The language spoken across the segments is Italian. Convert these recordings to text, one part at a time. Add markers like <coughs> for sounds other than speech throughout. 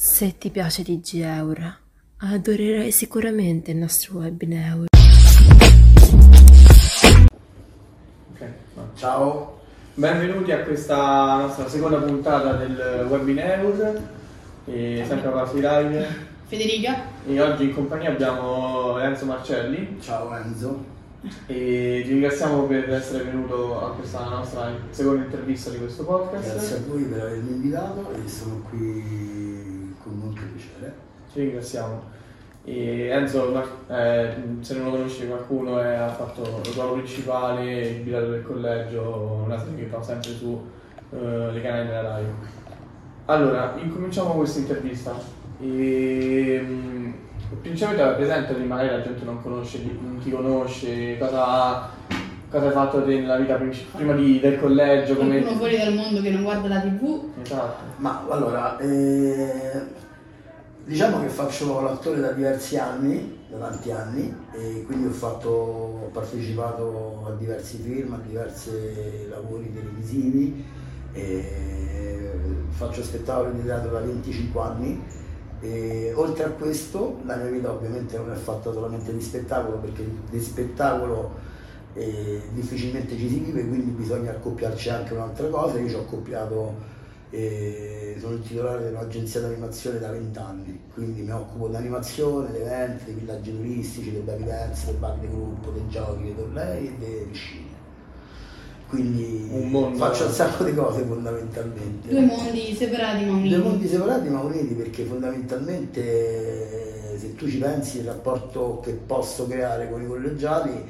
Se ti piace TG Eura, adorerai sicuramente il nostro webinar. Ok, no. Ciao, Benvenuti a questa nostra seconda puntata del webinar, e sempre a Pasi Live. Federica, E oggi in compagnia abbiamo Enzo Marcelli ciao Enzo. e ti ringraziamo per essere venuto a questa nostra seconda intervista di questo podcast. Grazie a voi per avermi invitato e sono qui piacere. Ci ringraziamo. E Enzo, eh, se non lo conosci qualcuno, è- ha fatto il ruolo principale, il bilancio del collegio, una serie che fa sempre su eh, le canali della Rai. Allora, incominciamo questa intervista. E, mm, principalmente presentati, magari la gente non conosce, non ti conosce, cosa, cosa hai fatto nella vita princip- prima di- del collegio, come... qualcuno fuori dal mondo che non guarda la tv, Esatto. Ma allora, eh, diciamo che faccio l'attore da diversi anni, da tanti anni, e quindi ho, fatto, ho partecipato a diversi film, a diversi lavori televisivi, faccio spettacoli di teatro da 25 anni. E oltre a questo, la mia vita ovviamente non è fatta solamente di spettacolo, perché di spettacolo eh, difficilmente ci si vive, quindi bisogna accoppiarci anche un'altra cosa. Io ci ho accoppiato e sono il titolare dell'agenzia d'animazione da 20 anni, quindi mi occupo di animazione, di eventi, dei villaggi turistici, dei baby dance, dei bar di gruppo, dei giochi, dei tornei e delle piscine. Quindi Un mondo- faccio un sacco di cose fondamentalmente. due mondi separati ma uniti. Due mondi separati ma uniti perché fondamentalmente se tu ci pensi il rapporto che posso creare con i collegiali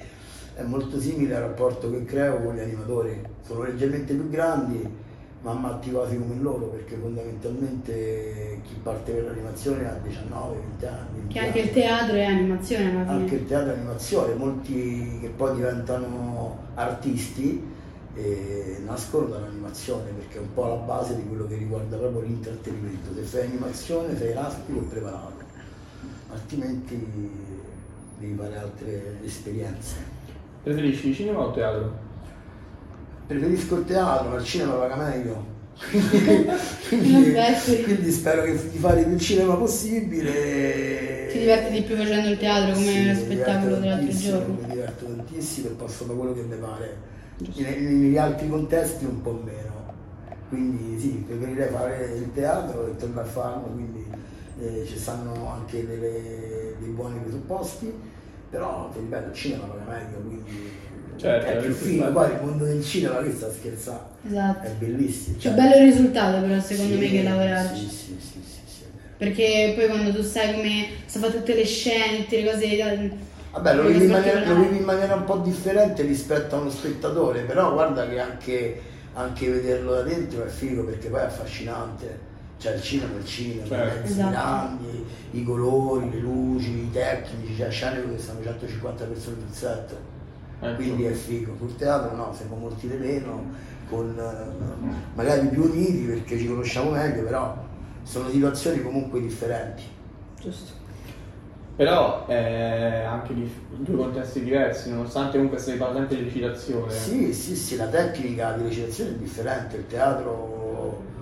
è molto simile al rapporto che creo con gli animatori. Sono leggermente più grandi ma ammatti quasi come loro perché fondamentalmente chi parte per l'animazione ha 19, 20 anni. 20 Che anche il anni. teatro è animazione alla fine. Anche il teatro e animazione, molti che poi diventano artisti eh, nascono dall'animazione perché è un po' la base di quello che riguarda proprio l'intrattenimento. Se fai animazione sei elastico e preparato, altrimenti devi fare altre esperienze. Preferisci cinema o teatro? Preferisco il teatro, ma il cinema paga meglio. <laughs> Quindi, quindi- quindi spero che di fare più cinema possibile. Ti diverti di più facendo il teatro come Sì, lo spettacolo dell'altro giorno. Mi diverto tantissimo e posso fare quello che mi pare. Negli altri contesti un po' meno. Quindi sì, preferirei fare il teatro e tornare a farlo, quindi eh, ci stanno anche delle- dei buoni presupposti, però ti ripeto, il cinema paga meglio, quindi Certo, è più è- Poi il mondo del cinema che sta scherzando, Esatto. è bellissimo. C'è cioè- bello il risultato però secondo Sì, me che lavorarci. Sì, sì, sì, sì, sì, è. Perché poi quando tu sai come si fa tutte le scene, tutte le cose. Vabbè, lo vivi, maniera, lo vivi in maniera un po' differente rispetto a uno spettatore, però guarda che anche, anche vederlo da dentro è figo perché poi è affascinante. Cioè il cinema è il cinema, Certo. i mezzi Esatto. grandi, i colori, le luci, i tecnici, c'è scene dove stanno 150 persone sul set. Ecco. Quindi è figo. Sul teatro no, siamo molti di meno, con eh, magari più uniti perché ci conosciamo meglio, però sono situazioni comunque differenti. Giusto. Però è anche di due contesti diversi, nonostante comunque si parla sempre di recitazione. Sì, sì, sì, la tecnica di recitazione è differente, il teatro, eh,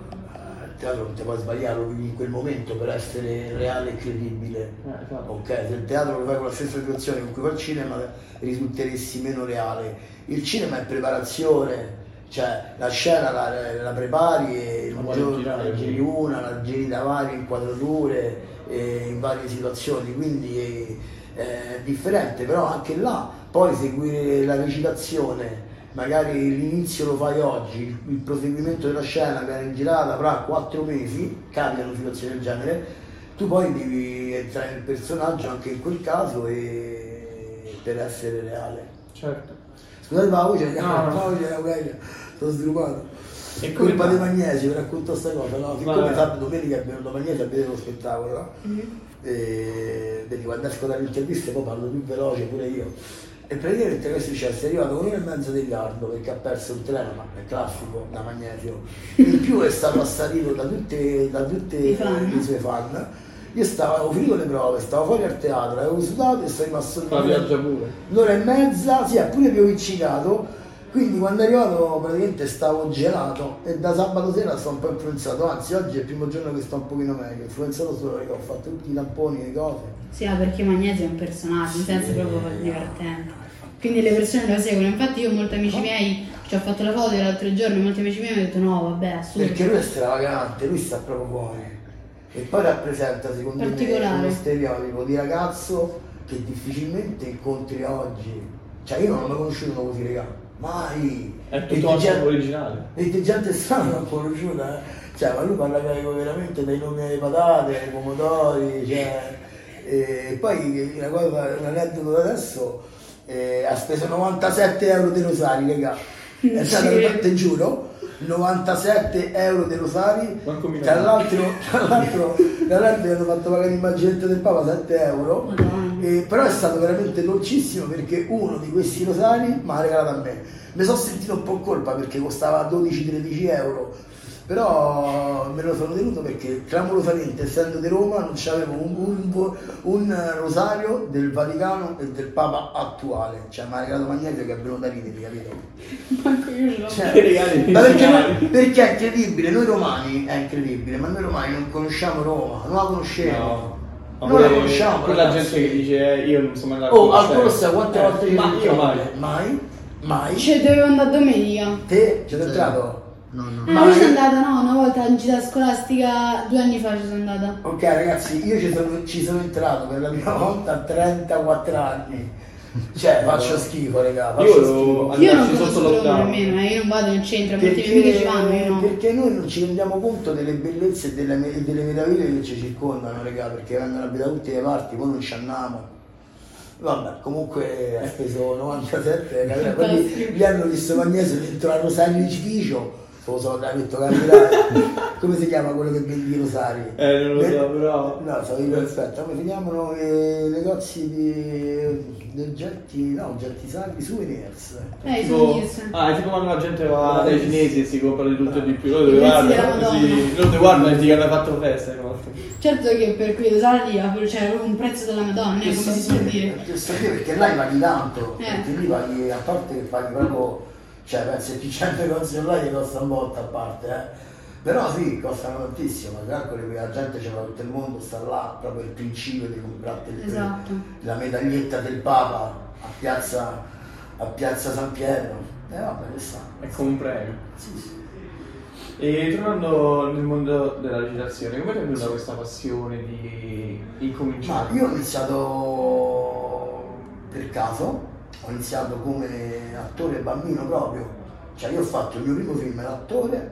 teatro non ti puoi sbagliare, in quel momento per essere reale e credibile. Eh, esatto. Ok, se il teatro lo fai con la stessa situazione con cui fa il cinema risulteresti meno reale. Il cinema è preparazione, cioè la scena la, la prepari e un giorno la giri una, la giri da varie inquadrature eh, in varie situazioni, quindi è, è differente, però anche là poi seguire la recitazione, magari l'inizio lo fai oggi, il, proseguimento della scena viene girata fra quattro mesi, capitano situazioni del genere, tu poi devi entrare nel personaggio anche in quel caso e per essere reale. Certo. Scusate ma la voce, No, la voce era meglio, sono sviluppato. E come colpa fa? di Magnesio, vi racconto sta cosa, no? Siccome sabato domenica è venuto Magnesio a vedere lo spettacolo, no? E vedi, quando esco dalle interviste poi parlo più veloce pure io. E praticamente che è successo? È arrivato con uno e mezzo di ritardo perché ha perso il treno, ma è classico da Magnesio. In più è stato assalito da tutte, da tutte le sue fan. Io stavo, avevo finito le prove, stavo fuori al teatro, avevo sudato e sono rimasto pure. un'ora e mezza, sì, ha pure più inciccato, Quindi quando è arrivato praticamente stavo gelato e da sabato sera sto un po' influenzato, anzi oggi è il primo giorno che sto un pochino meglio, influenzato solo perché ho fatto tutti i tamponi, le cose. Sì, ma perché Magnesio è un personaggio, in senso proprio divertente. Quindi le persone lo seguono. Infatti io molti amici miei, ci ho fatto la foto l'altro giorno, molti amici miei mi hanno detto no, vabbè, assurdo. Perché lui è stravagante, lui sta proprio fuori. E poi rappresenta secondo me uno stereotipo di ragazzo che difficilmente incontri oggi. Cioè io non l'ho mai conosciuto uno così regà. Mai! È tutto di altro gente- originale. E di gente strana l'ho conosciuta, eh. Cioè, ma lui parla carico veramente dai nomi delle patate, ai pomodori, cioè. E poi una cosa, un aneddoto da adesso, eh, ha speso 97 euro dei rosari, raga. È stato, Sì. te giuro, 97 euro dei rosari. Tra l'altro, tra l'altro, tra l'altro mi hanno fatto pagare l'immaginetta del Papa 7 euro. E però è stato veramente dolcissimo perché uno di questi rosari mi ha regalato a me. Mi sono sentito un po' in colpa perché costava 12-13 euro, però me lo sono tenuto perché clamorosamente essendo di Roma non c'avevo un, un- un rosario del Vaticano e del Papa attuale, cioè mi ha regalato Magneto che è venuto da ridere, capito? Manco io ce l'ho. Cioè, Che regali ma perché, noi- perché è incredibile, noi romani è incredibile, ma noi romani non conosciamo Roma, non la conosciamo. No. Ma Non la conosciamo, Quella ragazzi. gente che dice eh, io non sono mai andato Oh, al Colosseo. Colosseo quante Eh, volte ci Ma io mai. Mai? Mai? Ci dovevo andare domenica. Te ci sei Sì. entrato? No, no. Ma- io sono andata, no, una volta in gita scolastica, due anni fa ci sono andata. Ok ragazzi, io ci sono, ci sono entrato per la prima volta a 34 anni. Cioè, faccio schifo, raga, faccio Io schifo. lo- Io non sotto lockdown. nemmeno, eh, io non vado nel centro, molte mie amiche ci vanno, io no. perché noi non ci rendiamo conto delle bellezze e delle, delle meraviglie che ci circondano, raga, perché vengono a da tutte le parti, poi non ci andiamo. Vabbè, comunque ha speso 97, raga, <laughs> poi gli- hanno visto Magnesio dentro la rosarificio, lo so, l'ha detto. <laughs> Come si chiama quello che vende i rosari? Eh, non lo Beh, so, però. No, so io aspetta, come si chiamano i negozi di, di oggetti, no, oggetti sacri, souvenirs. Eh, Tipo- sì. ah, è tipo quando la gente va dai cinesi e si compra di tutto e di più. Loro ti guardano, così, loro ti guardano e ti hanno fatto festa. Certo che per quei rosari c'è proprio un prezzo della Madonna, eh, come si suol dire, perché là paghi tanto, Eh. perché lì paghi, a parte che paghi proprio, cioè penso che 100 cose online costa un botto a parte, eh. Però sì, costano tantissimo, calcoli che la gente ce l'ha tutto il mondo, sta là, proprio il principio di comprarti il- Esatto. la medaglietta del Papa a piazza, a piazza San Pietro. E vabbè, che sta. È come un premio. Sì, sì. E tornando nel mondo della recitazione, come ti è venuta questa passione di Ma incominciare? io ho iniziato per caso, ho iniziato come attore bambino proprio, cioè io ho fatto il mio primo film da attore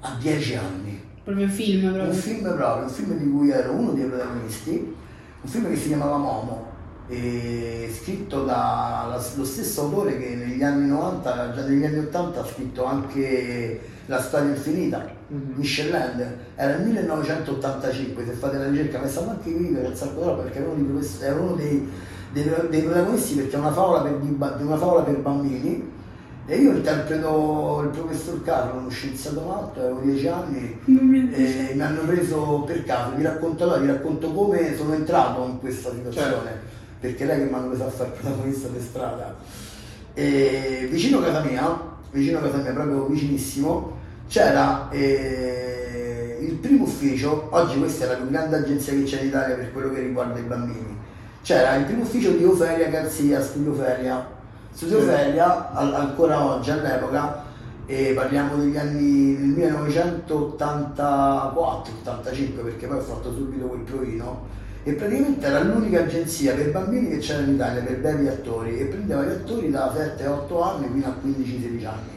a 10 anni, Proprio film, un proprio. film proprio, un film di cui ero uno dei protagonisti, un film che si chiamava Momo, scritto dallo stesso autore che negli anni 90, già negli anni 80 ha scritto anche La storia infinita, Mhm. Michel Land, era il 1985, se fate la ricerca, mi stanno anche qui per un sacco d'ora perché era uno dei, dei, dei protagonisti perché è una favola per, di, una favola per bambini. E io interpreto il professor Carlo, uno scienziato matto, avevo 10 anni e mi hanno preso per caso, vi racconto, allora, vi racconto come sono entrato in questa situazione, perché lei che mi hanno preso a fare il protagonista per strada. E vicino a casa mia, vicino a casa mia, proprio vicinissimo, c'era eh, il primo ufficio, oggi questa è la più grande agenzia che c'è in Italia per quello che riguarda i bambini, c'era il primo ufficio di Ofelia Garzia, Studio Feria. Studio Sì. Feria, al- ancora oggi, all'epoca, e parliamo degli anni del 1984-85 perché poi ho fatto subito quel provino e praticamente era l'unica agenzia per bambini che c'era in Italia per bevi attori e prendeva gli attori da 7-8 anni fino a 15-16 anni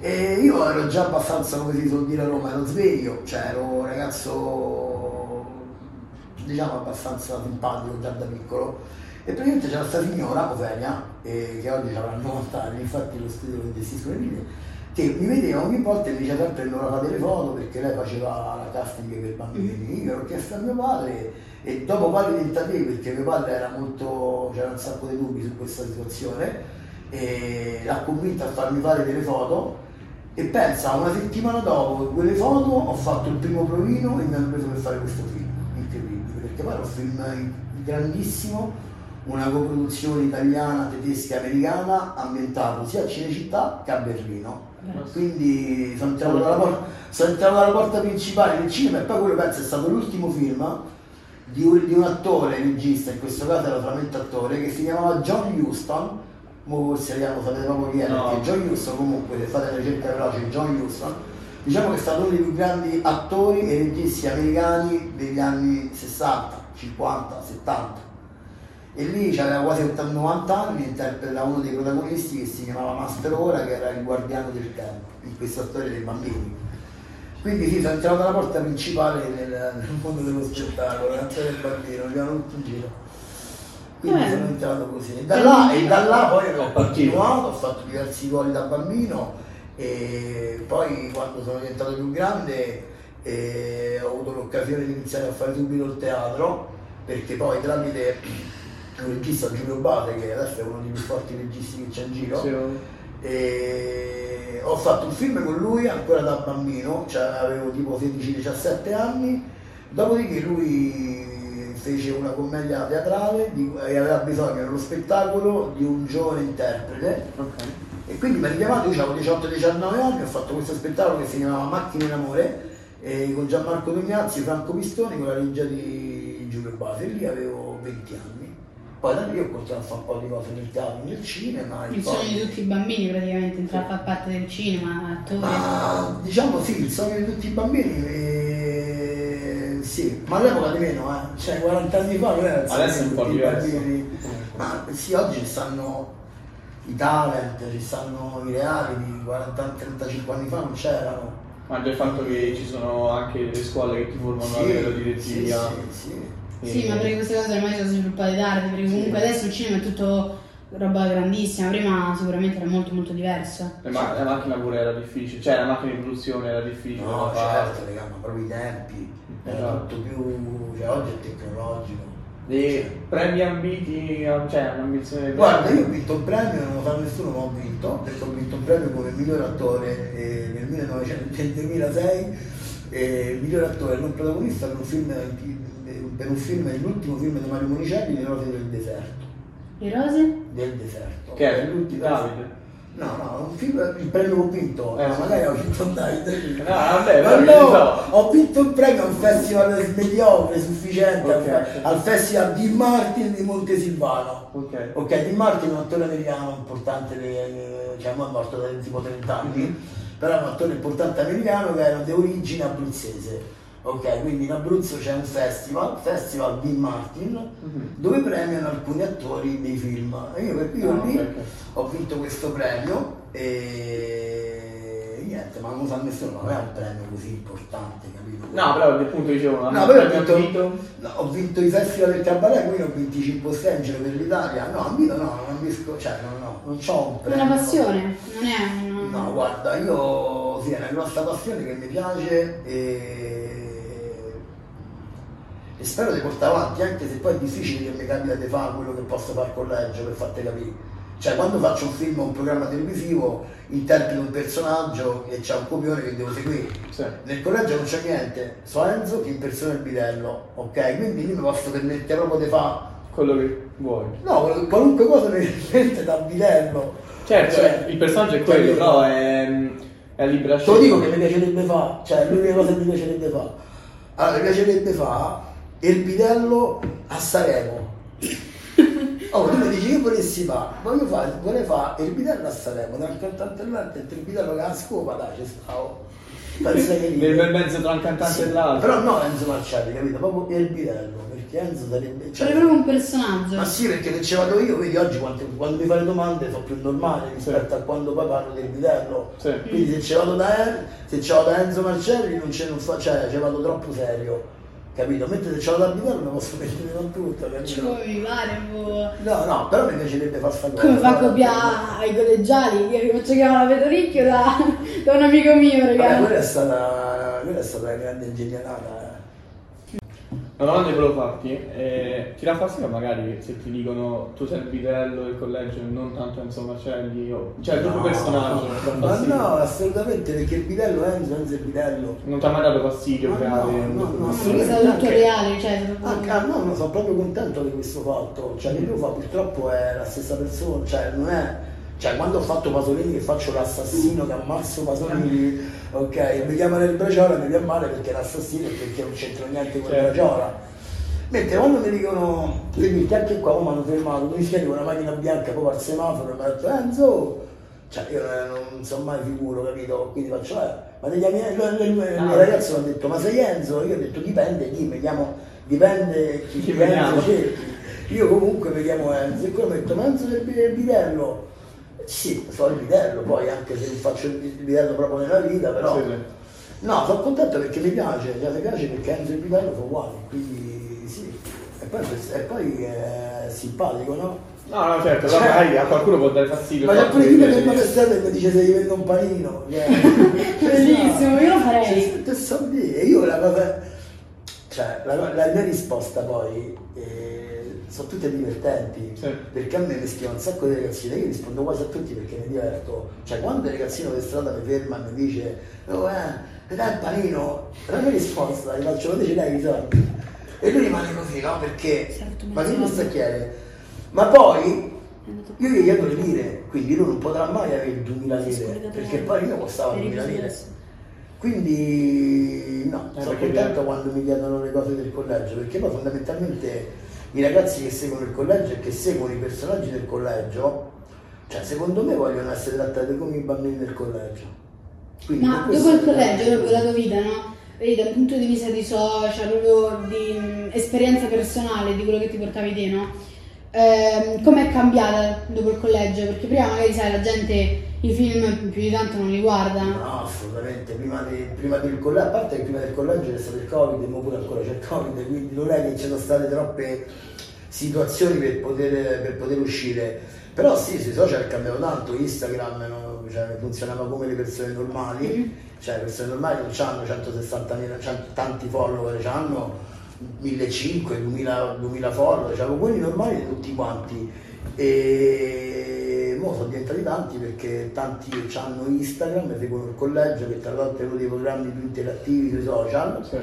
e io ero già abbastanza come si suol dire a Roma ero sveglio cioè ero un ragazzo diciamo abbastanza simpatico già da piccolo. E praticamente c'era questa signora, Ofelia, eh, che oggi avrà 90 anni, infatti lo studio che gestisco le video, che mi vedeva ogni volta e mi diceva sempre non fate le foto perché lei faceva la casting per bambini. Io l'ho chiesto a mio padre e dopo vari tentativi, perché mio padre era molto, c'era un sacco di dubbi su questa situazione, e l'ha convinta a farmi fare delle foto e pensa, una settimana dopo quelle foto ho fatto il primo provino e mi hanno preso per fare questo film, incredibile, perché poi era un film grandissimo, una coproduzione italiana, tedesca e americana ambientato sia a Cinecittà che a Berlino. Quindi sono entrato, dalla porta, sono entrato dalla porta principale del cinema e poi quello penso è stato l'ultimo film di un, di un attore regista, in questo caso era solamente attore, che si chiamava John Huston. Forse vediamo, sapete proprio chi è, No. perché John Huston comunque, se fate una ricerca veloce, John Huston, diciamo che è stato uno dei più grandi attori e registi americani degli anni 60, 50, 70. E lì aveva quasi 80 90 anni, interpreta uno dei protagonisti che si chiamava Master Ora, che era il guardiano del tempo, in questa storia dei bambini. Quindi sì, sono entrato dalla porta principale nel, nel mondo dello spettacolo, la storia del bambino, abbiamo tutto in giro. Quindi Eh. sono entrato così. E da là, e da là poi ho partito. continuato, ho fatto diversi ruoli da bambino e poi quando sono diventato più grande eh, ho avuto l'occasione di iniziare a fare subito il teatro perché poi tramite un regista Giulio Bate che adesso è uno dei più forti registi che c'è in giro Sì, e ho fatto un film con lui ancora da bambino, cioè avevo tipo 16-17 anni, dopodiché lui fece una commedia teatrale di- e aveva bisogno nello spettacolo di un giovane interprete. Ok. E quindi mi ha richiamato, io avevo 18-19 anni, ho fatto questo spettacolo che si chiamava Macchine in Amore eh, con Gianmarco Tognazzi, Franco Pistoni con la regia di Giulio Base e lì avevo 20 anni. Poi da lì ho continuato a fare un po' di cose nel teatro, nel cinema. e Il poi- sogno di tutti i bambini praticamente, entrare a far parte del cinema, attori. Ma diciamo sì, il sogno di tutti i bambini, eh, sì, ma all'epoca di meno, eh. cioè 40 anni fa non era il sogno Adesso è di un po' tutti i diverso. bambini. Ma sì, oggi ci stanno i talent, ci stanno i reality, 40-35 anni fa non c'erano. Ma già il fatto che ci sono anche le scuole che ti formano a livello di sì, regia. sì, sì. Sì, E- ma perché queste cose ormai sono sviluppate tardi, perché comunque Sì. adesso il cinema è tutto roba grandissima, prima sicuramente era molto molto diverso. Ma- la macchina pure era difficile, cioè la macchina di produzione era difficile No, da fare. certo, raga, ma proprio i tempi, era Esatto. tutto più, cioè oggi è tecnologico. E premi ambiti, cioè un'ambizione Guarda, io ho vinto un premio, non lo sa nessuno, ma ho vinto, perché ho vinto un premio come miglior attore eh, nel 1900 nel 2006, eh, il miglior attore non protagonista per un film, eh, per un film, l'ultimo film di Mario Monicelli, Le rose del deserto. Le rose? Del deserto. Che è l'ultimo Davide. No, no, un film, il premio ho vinto, Eh, sì. magari ho vinto un Davide. No, vabbè, Ma no, no. ho vinto un premio a un festival mediocre, sufficiente, Ok. al, al festival di Martin di Montesilvano. Ok. Ok, Dean Martin è un attore americano importante, eh, cioè è morto da tipo 30 anni, Mhm. però è un attore importante americano che era di origine abruzzese. Ok, quindi in Abruzzo c'è un festival, Festival Dean Martin, Mhm. dove premiano alcuni attori dei film. E io per cui Ah, lì ho vinto questo premio e niente, ma non lo sa nessuno, non è un premio così importante, capito? No, però appunto dicevo, No, però ho vinto, ambito. no, ho vinto i festival del cabaret, quindi ho vinto i 5 in giro per l'Italia. No, ambito no, non ambisco, cioè no, no, non c'ho un È premio. una passione, non è un... No, guarda, io sì, è una grossa passione che mi piace e, e spero di portare avanti, anche se poi è difficile che mi capita di fare quello che posso fare al collegio per farti capire. Cioè, quando faccio un film o un programma televisivo, interpreto un personaggio e c'è un copione che devo seguire. Sì. Nel collegio non c'è niente, so Enzo che impersona il bidello, ok? Quindi io mi posso permettere proprio di fare, Quello che vuoi. no, qualunque cosa mi viene da bidello. Certo, Cioè, il personaggio è quello, capito? però è, è libera Te lo scelta. dico che mi piacerebbe fare, cioè l'unica cosa che mi piacerebbe fare. Allora, mi piacerebbe fare il bidello a Sanremo. <laughs> Oh, tu mi dici che vorresti fare? Voglio fare, vorrei fare il bidello a Sanremo, tra un cantante e l'altro, il bidello che ha la scopa, dai, ci stavo. Pensa che Nel bel mezzo tra un cantante Sì, e l'altro. Però no Enzo Marcelli, capito? Proprio il bidello, perché Enzo sarebbe... Cioè, è proprio un personaggio. Ma sì, perché se ci vado io, vedi oggi quante- quando mi fai le domande sono più normali rispetto a quando poi parlo del bidello. Sì. Quindi se ci vado da, se ci vado da Enzo Marcelli non ce non fa, cioè ci vado troppo serio, capito? Mentre se ci vado da bidello mi posso mettere con tutto, capito? come mi pare, boh. No, no, però mi piacerebbe fare sta cosa. Come fa a Guarda, copiare ai collegiali? Io faccio chiamare la Petoricchio da, da un amico mio, Vabbè, ragazzi. quella è stata, quella è stata una grande ingegnerata. Una domanda che volevo farti, eh, ti dà fastidio magari se ti dicono tu sei il bidello del collegio e non tanto Enzo Marcelli, o... cioè il tuo No, personaggio, ti dà Ma no, assolutamente, perché il bidello è Enzo, Enzo è il bidello. Non ti ha mai dato fastidio Ma creare no, no, no? Perché è stato tutto reale, cioè... Anche, ah, no, no, sono proprio contento di questo fatto. Cioè, che lui fa purtroppo è la stessa persona, cioè non è. Cioè, quando ho fatto Pasolini che faccio l'assassino che ammazzo Pasolini, ok, mi chiamano il Braciola mi viene male perché è l'assassino e perché non c'entra niente con il Certo. Braciola. Mentre quando mi dicono, quindi anche qua mi hanno fermato, mi schieri con una macchina bianca proprio al semaforo e mi hanno detto Enzo, cioè io non, non so mai figuro, capito? Quindi faccio, eh, ma degli amici, il ragazzo mi ha detto, ma sei Enzo? Io ho detto dipende chi, mi chiamo, dipende chi, Chi. Enzo cerchi. Io comunque mi chiamo Enzo e quello mi ha detto, ma Enzo del bi- bidello? Sì, so il bidello, poi anche se non faccio il bidello proprio nella vita, però... Sì, sì. No, sono contento perché mi piace, cioè, mi piace perché Enzo e il bidello sono uguali, quindi sì. E poi, e poi è simpatico, no? No, no, certo, però magari a qualcuno può dare fastidio. Ma c'è pure chi mi ferma per strada e mi dice se gli vendo un panino. che- <laughs> Bellissimo, io lo farei. Cioè, so dire, io la cosa. Cioè, la, la mia risposta poi eh, sono tutte divertenti. Sì. Perché a me mi scrivono un sacco di ragazzine, io rispondo quasi a tutti perché mi diverto. Cioè, quando il ragazzino per strada mi ferma e mi dice, oh eh, mi dai il panino? La mia risposta gli faccio, ma te ce l'hai i soldi? E lui rimane così, no? Perché, Certo, anno. chiedere? Ma poi io gli chiedo le lire, quindi lui non potrà mai avere 2000 lire, perché poi io costava 2000 lire. Quindi no, Eh, sono contento quando mi chiedono le cose del collegio, perché poi fondamentalmente i ragazzi che seguono il collegio e che seguono i personaggi del collegio, cioè secondo me vogliono essere trattati come i bambini del collegio. Quindi Ma per dopo il collegio, dopo la tua vita, no? Vedi, dal punto di vista di social, proprio di mh, esperienza personale, di quello che ti portavi te, no? Ehm, com'è cambiata dopo il collegio? Perché prima magari sai, la gente i film più di tanto non li guarda. No, assolutamente, prima, di- prima del collegio, a parte che prima del collegio c'è stato il Covid, ora pure ancora c'è il Covid, quindi non è che ci sono state troppe situazioni per poter, per poter uscire. Però sì, sui social cambiano tanto, Instagram no, cioè, funzionava come le persone normali, Mhm. cioè le persone normali non hanno 160.000, c'hanno tanti follower, hanno 1500, 2000, 2000 follower, cioè quelli normali tutti quanti. E mo sono diventati tanti perché tanti hanno Instagram, seguono il collegio che tra l'altro è uno dei programmi più interattivi sui social. Sì.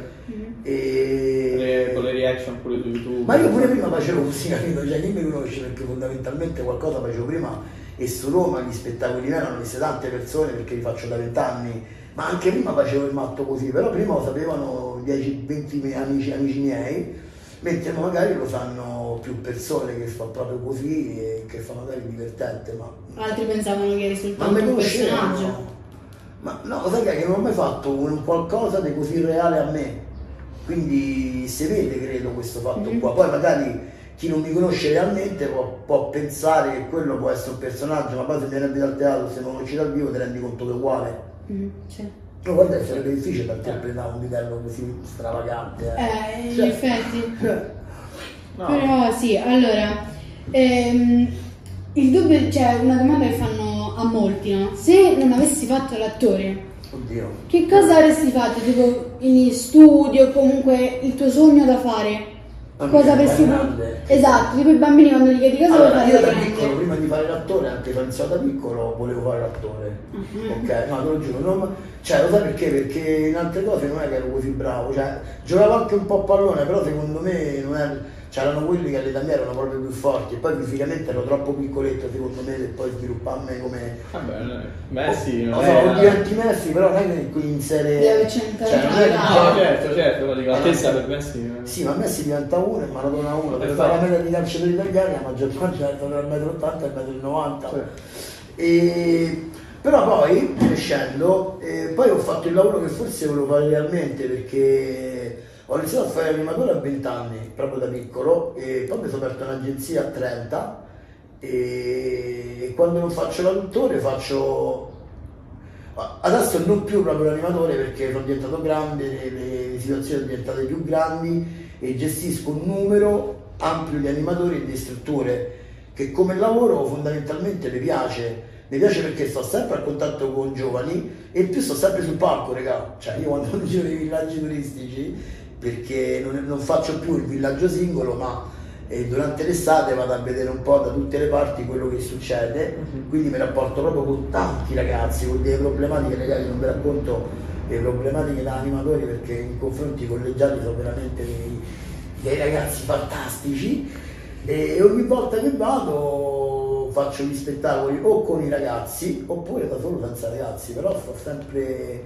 E... Le- con le reaction pure su YouTube. Ma io pure prima facevo così, capito? Cioè chi mi conosce perché fondamentalmente qualcosa facevo prima e su Roma gli spettacoli miei hanno viste tante persone perché li faccio da vent'anni, ma anche prima facevo il matto così, però prima lo sapevano 10-20 miei amici, amici miei, mentre magari lo sanno più persone che fa proprio così e che fa magari divertente, ma Altri pensavano che eri ma soltanto un personaggio. Ma no, sai che non ho mai fatto un, qualcosa di così reale a me. Quindi si vede, credo, questo fatto Mhm. qua. Poi magari chi non mi conosce realmente può, può pensare che quello può essere un personaggio, ma poi se viene a vedere al teatro, se non lo conosci dal vivo, ti rendi conto che è uguale. Mhm, sì. No, guarda, sarebbe difficile da interpretare un vitello così stravagante. Eh, in Cioè- effetti. <laughs> No. Però sì, allora, ehm, il dubbio, cioè una domanda che fanno a molti, no? Se non avessi fatto l'attore, Oddio. che cosa avresti fatto? Tipo in studio, comunque il tuo sogno da fare? Cosa avresti grande. Esatto, tipo i bambini quando gli chiedi cosa Allora, vuoi io fare da da piccolo, prima di fare l'attore, anche sono da piccolo, volevo fare l'attore. Mhm. Ok, no, te lo giuro, non- cioè lo sai perché? Perché in altre cose non è che ero così bravo, cioè giocavo anche un po' a pallone, però secondo me non è, c'erano quelli che all'età mia erano proprio più forti, e poi fisicamente ero troppo piccoletto secondo me per poi svilupparmi come... Vabbè, Messi Non non so, è... ho diventi Messi, però non è che qui in serie... Deve cioè, non è che- no. No, certo, certo, la testa per Messi... eh. Sì, ma Messi diventa uno e Maradona uno, per fare la media di calciatori italiani la maggior parte è tra il metro 80 e il metro 90. Sì. E- però poi, crescendo, eh, poi ho fatto il lavoro che forse volevo fare realmente perché ho iniziato a fare animatore a 20 anni, proprio da piccolo, e poi mi sono aperto un'agenzia a 30 e quando non faccio l'autore faccio... Adesso non più proprio l'animatore perché sono diventato grande, le, le situazioni sono diventate più grandi e gestisco un numero ampio di animatori e di strutture che come lavoro fondamentalmente mi piace. Mi piace perché sto sempre a contatto con giovani e più sto sempre sul palco, regà. Cioè io quando <laughs> giro nei villaggi turistici perché non, non faccio più il villaggio singolo, ma eh, durante l'estate vado a vedere un po' da tutte le parti quello che succede, Mhm. quindi mi rapporto proprio con tanti ragazzi, con delle problematiche, ragazzi, non vi racconto le problematiche da animatori perché in confronti collegiali sono veramente dei, dei ragazzi fantastici e ogni volta che vado faccio gli spettacoli o con i ragazzi oppure da solo senza ragazzi, però sto sempre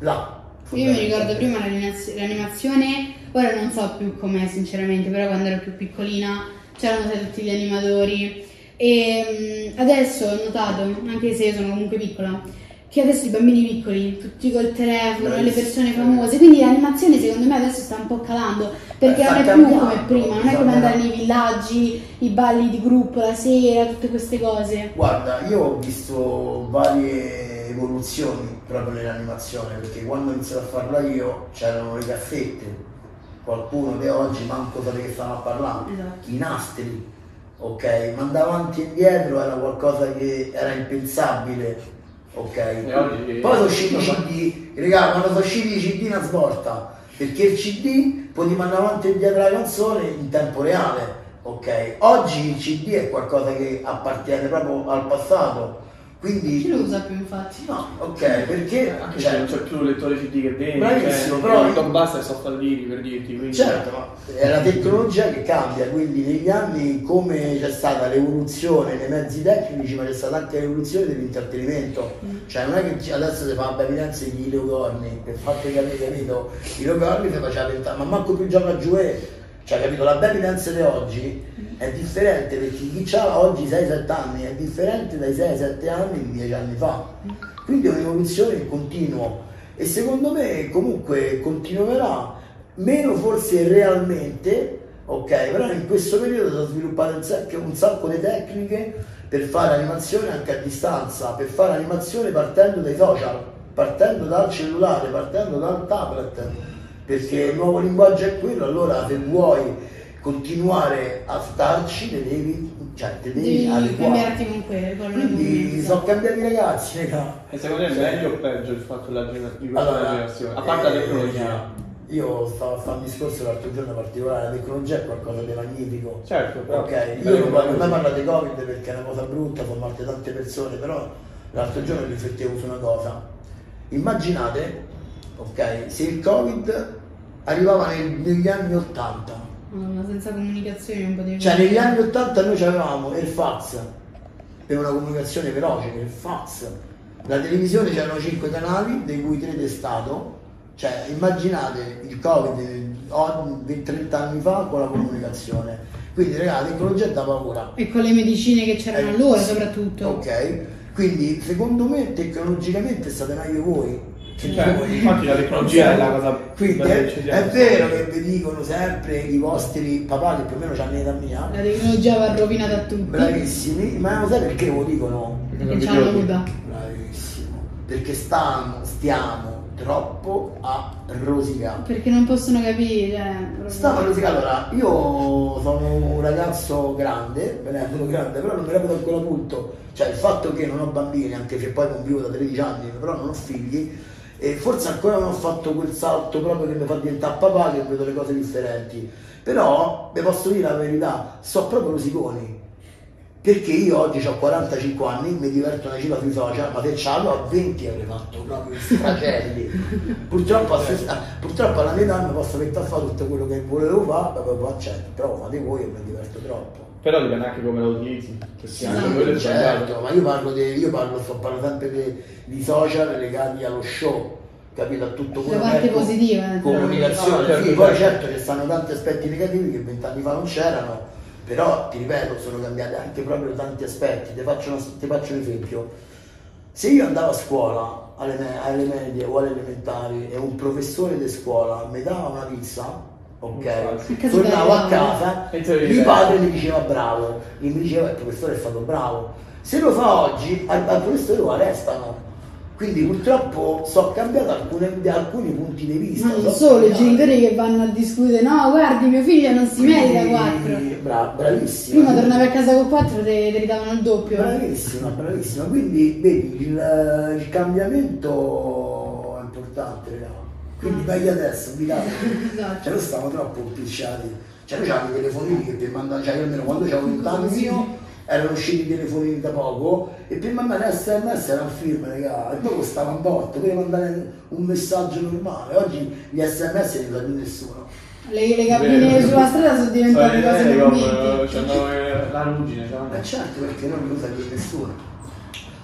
là. Io mi ricordo prima l'animaz- l'animazione, ora non so più com'è sinceramente, però quando ero più piccolina c'erano tutti gli animatori e mm, adesso ho notato, anche se io sono comunque piccola, che adesso i bambini piccoli, tutti col telefono, le Bravissimo. persone famose, quindi l'animazione secondo me adesso sta un po' calando, perché Eh, non è più cambiando, come prima, non è come andare nei villaggi, i balli di gruppo la sera, tutte queste cose. Guarda, io ho visto varie evoluzioni proprio nell'animazione, perché quando ho iniziato a farla io c'erano le cassette, qualcuno che oggi manco sa di che stanno a parlare, Esatto. i nastri, ok? Ma andare avanti e indietro era qualcosa che era impensabile, ok? E oggi- Poi sono usciti i CD, raga, quando sono usciti i CD una svolta, perché il CD potevi andare avanti e indietro la canzone in tempo reale, ok? Oggi il CD è qualcosa che appartiene proprio al passato, quindi... Chi lo usa più infatti? No, ok, perché... Anche cioè, se non c'è più il lettore CD che vendi, Bravissimo, cioè, però- non basta il software liri per dirti, quindi... Certo, ma è la tecnologia che cambia, quindi negli anni come c'è stata l'evoluzione nei mezzi tecnici, ma c'è stata anche l'evoluzione dell'intrattenimento. Cioè non è che adesso si fa a evidenza gli leocorni, per farti capire, capito? I leocorni si faceva vent'anni, ma manco più gioca a giocare. Cioè, capito? La baby dance di oggi è differente perché chi ha oggi 6-7 anni è differente dai 6-7 anni di 10 anni fa. Quindi è un'evoluzione in continuo e secondo me comunque continuerà, meno forse realmente, ok, però in questo periodo sono sviluppate un sacco di tecniche per fare animazione anche a distanza, per fare animazione partendo dai social, partendo dal cellulare, partendo dal tablet, perché il nuovo linguaggio è quello, allora se vuoi continuare a starci te devi, cioè, te devi, adeguare. Quindi sono cambiati i ragazzi, raga. E secondo te è meglio o peggio il fatto della gener- di questa Allora, generazione? A parte la eh, tecnologia. Io stavo a fare un discorso l'altro giorno particolare, la tecnologia è qualcosa di magnifico. Certo, però... Ok, però io non voglio mai parlare di Covid perché è una cosa brutta, sono morte tante persone, però l'altro giorno riflettevo su una cosa. Immaginate, ok, se il Covid arrivava nel- negli anni 80, Madonna, senza comunicazione è un po' di cioè negli anni 80 noi avevamo il fax per una comunicazione veloce, il fax. La televisione c'erano 5 canali, dei cui 3 di Stato. Cioè immaginate il Covid o- 30 anni fa con la comunicazione. Quindi ragazzi, la tecnologia dà paura. E con le medicine che c'erano Eh, allora sì. soprattutto. Ok, quindi secondo me tecnologicamente state meglio voi. Cioè, infatti la tecnologia è la cosa Quindi è, è vero che vi dicono sempre i vostri papà che più o meno hanno l'età mia, La tecnologia va rovinata a tutti. bravissimi, ma lo sai perché lo dicono? Perché c'è la nuda. Bravissimo, perché stanno, stiamo troppo a rosicare. Perché non possono capire. Cioè, Stavo a rosicare, allora, io sono un ragazzo grande, benefico grande, però non mi reputo ancora punto. Cioè il fatto che non ho bambini, anche se poi convivo da 13 anni, però non ho figli, e forse ancora non ho fatto quel salto proprio che mi fa diventare papà, che vedo le cose differenti. Però vi posso dire la verità, so proprio rosiconi. Perché io oggi ho 45 anni, mi diverto una cifra sui social, ma se l'avevo a 20 avrei fatto proprio i stracelli. <laughs> purtroppo, se- purtroppo alla mia età mi posso mettere a fare tutto quello che volevo fare, proprio poi accetto, però fate voi e mi diverto troppo. Però dipende anche come lo utilizzi, Sì, è certo, ma io parlo, di, io parlo, sto parlando sempre di, di social legati allo show, capito? A tutto quello La parte che è co- positiva, eh, comunicazione. però. sì, Certo, poi certo. certo che stanno tanti aspetti negativi che vent'anni fa non c'erano, però ti ripeto, sono cambiati anche proprio tanti aspetti. Ti faccio, uno- ti faccio un esempio. Se io andavo a scuola, alle, me- alle medie o alle elementari, e un professore di scuola mi dava una pizza, ok, tornavo a casa, E mio padre mi diceva bravo, e mi diceva il professore è stato bravo. Se lo fa oggi, al, al professore lo arrestano. Quindi purtroppo sono cambiati alcune- alcuni punti di vista. Ma non solo, i genitori che vanno a discutere, no, guardi, mio figlio non si merita 4. Quindi, Bra- bravissima. Prima tornavi a casa con 4 te, te ridavano il doppio. Bravissima, bravissima. Quindi vedi, il, il cambiamento è importante, raga. Quindi meglio adesso, ubicati. <laughs> Esatto. Cioè noi stavamo troppo impicciati. Cioè noi avevamo i telefonini che per mandare, cioè io almeno quando avevo 20 anni io erano usciti i telefonini da poco e per mandare sms era un film, raga, e poi costava un botto, per mandare un messaggio normale. Oggi gli sms non li sa più nessuno. Le, le cabine sulla strada sono diventate cose come convinte. c'hanno la ruggine, cioè. Ma certo perché non lo sa più nessuno.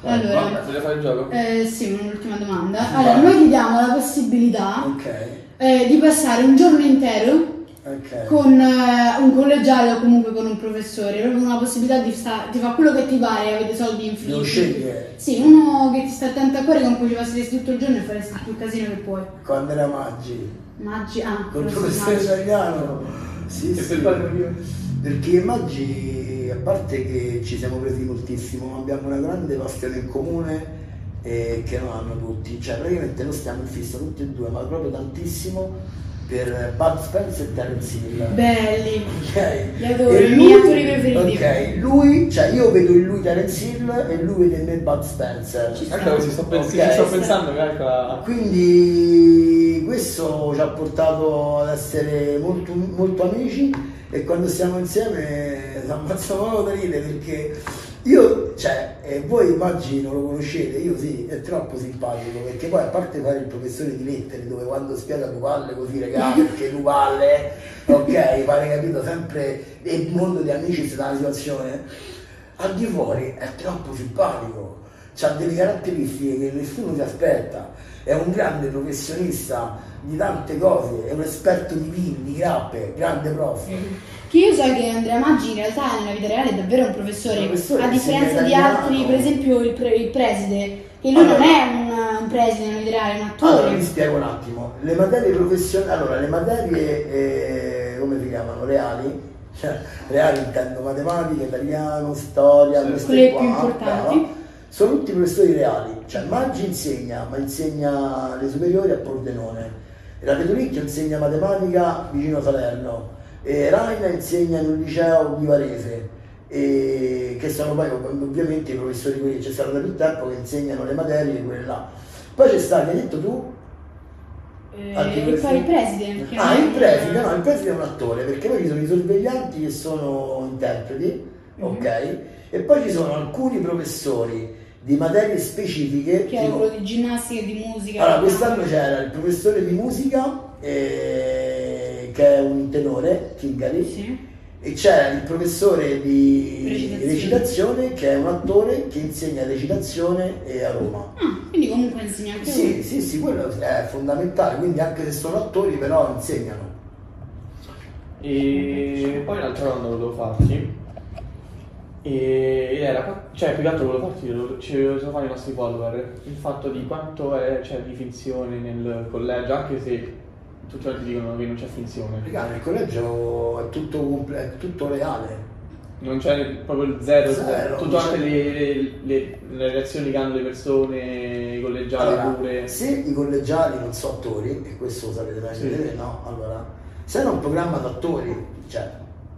Allora. Vabbè, voglio fare il gioco? Eh, sì, un'ultima domanda. Allora, noi ti diamo la possibilità Ok, eh, di passare un giorno intero ok. con eh, un collegiale o comunque con un professore, proprio una possibilità di, sta- di fare quello che ti pare, avete soldi infiniti. Devo scegliere. Sì, uno che ti sta attento a cuore con cui ci passeresti tutto il giorno e faresti più casino che puoi. Quando era Maggi, Maggi, ah, col quello si professore italiano. Sì, sì. io. Perché Maggi, a parte che ci siamo presi moltissimo, abbiamo una grande passione in comune eh, che non hanno tutti. Cioè praticamente noi stiamo in fissa tutti e due, ma proprio tantissimo per Bud Spencer e Terence Hill. Belli. Ok. Li adoro, E i miei attori preferiti. Ok, lui, cioè io vedo in lui Terence Hill e lui vede in me Bud Spencer. Ci Ecco così sto, pens- Ok. ci sto pensando, calcola. Quindi questo ci ha portato ad essere molto, molto amici e quando siamo insieme ci ammazziamo proprio da ridere perché io, cioè, e voi immagino lo conoscete, io sì, è troppo simpatico perché poi a parte fare il professore di lettere dove quando spiega Duvalle così ragazzi <laughs> perché Duvalle, ok, pare capito sempre il mondo di amici sta una situazione, al di fuori è troppo simpatico, ha delle caratteristiche che nessuno si aspetta, è un grande professionista di tante cose, è un esperto di vini, di grappe, grande prof. Che io so che Andrea Maggi in realtà nella vita reale è davvero un professore, Professore, a differenza di altri, per esempio il, pre- il preside, che lui non Allora. è un, un preside nella vita reale, è un attore. Allora vi spiego un attimo, le materie professionali, allora le materie eh, come si chiamano? Reali? Cioè, <laughs> reali intendo matematica, italiano, storia, Sì. queste qua, più importanti. brava. Sono tutti professori reali, cioè Maggi insegna, ma insegna le superiori a Pordenone, la Petoricchio insegna matematica vicino a Salerno, e Raina insegna in un liceo di Varese, e che sono poi ov- ovviamente i professori quelli che c'è stato da più tempo che insegnano le materie, quelle là. Poi c'è stato, che hai detto tu? Eh, e poi il preside. Ah, è- il preside, no, il preside è un attore, perché poi ci sono i sorveglianti che sono interpreti, Mhm. ok? E poi ci sono alcuni professori di materie specifiche. Che tipo- quello di ginnastica e di musica. allora, quest'anno c'era il professore di musica, eh, che è un tenore, Tingari, Sì. e c'era il professore di Recitazione. recitazione, che è un attore che insegna recitazione e a Roma. Ah, quindi comunque insegna anche Sì, lui. sì, sì, quello è fondamentale, quindi anche se sono attori però insegnano. E poi un'altra domanda volevo farti. E ed era, cioè più che altro volevo farti, ci volevo fare i nostri follower, il fatto di quanto è, c'è di finzione nel collegio, anche se tutti quanti dicono che non c'è finzione. Raga, nel collegio è tutto, comple- è tutto reale. Non c'è proprio il zero, Zero, tutte anche le, le- le- le reazioni che hanno le persone, i collegiali Allora, pure. se i collegiali non sono attori, e questo lo sapete bene, Sì. vedete, no? Allora, se è un programma d'attori, cioè,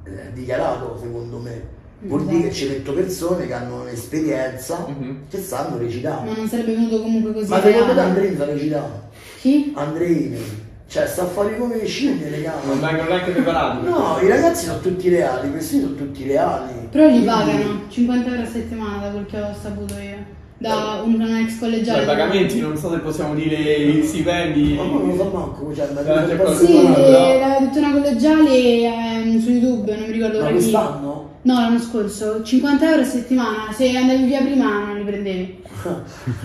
è dichiarato secondo me, vuol Esatto. dire che ci metto persone che hanno un'esperienza, Mhm. che sanno recitare. Ma non sarebbe venuto comunque così. Ma secondo te. Andreini sa recitare? Chi? Andreini, cioè sta a fare come le scimmie, raga. Non vengono neanche preparati. No, i ragazzi sono tutti reali, questi sono tutti reali. Però gli Quindi- pagano 50 euro a settimana da quel che ho saputo io. Da un, un ex collegiale. Cioè, pagamenti, non so se possiamo dire i stipendi. Ma non lo so manco, cioè, ma non qualcuno- Sì, l'aveva detto una collegiale ehm, su YouTube, non mi ricordo Ma quest'anno? No, l'anno scorso, 50 euro a settimana, se andavi via prima non li prendevi. <laughs>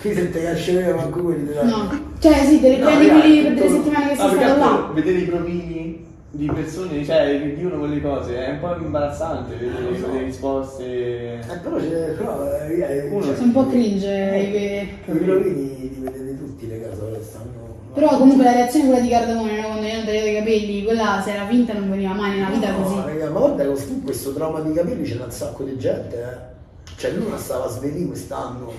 Qui se te casceremo manco quelli della... No, cioè sì, te li No, prendi quelli per tutto- delle settimane che Ah, sei perché stato là. vedere i provini di persone, cioè che dicono quelle cose, è un po' imbarazzante vedere so. le risposte. Eh, però c'è... Però, eh, eh, Uno- cioè, Sono un po' cringe. eh, I provini li vedete tutti le ora stanno... Però comunque la reazione quella di Cardamone no? quando gli hanno tagliato i capelli, quella se era finta non veniva mai nella vita No, così. raga, ma guarda che su questo trauma di capelli c'è un sacco di gente, eh. Cioè Luna stava a svenire quest'anno.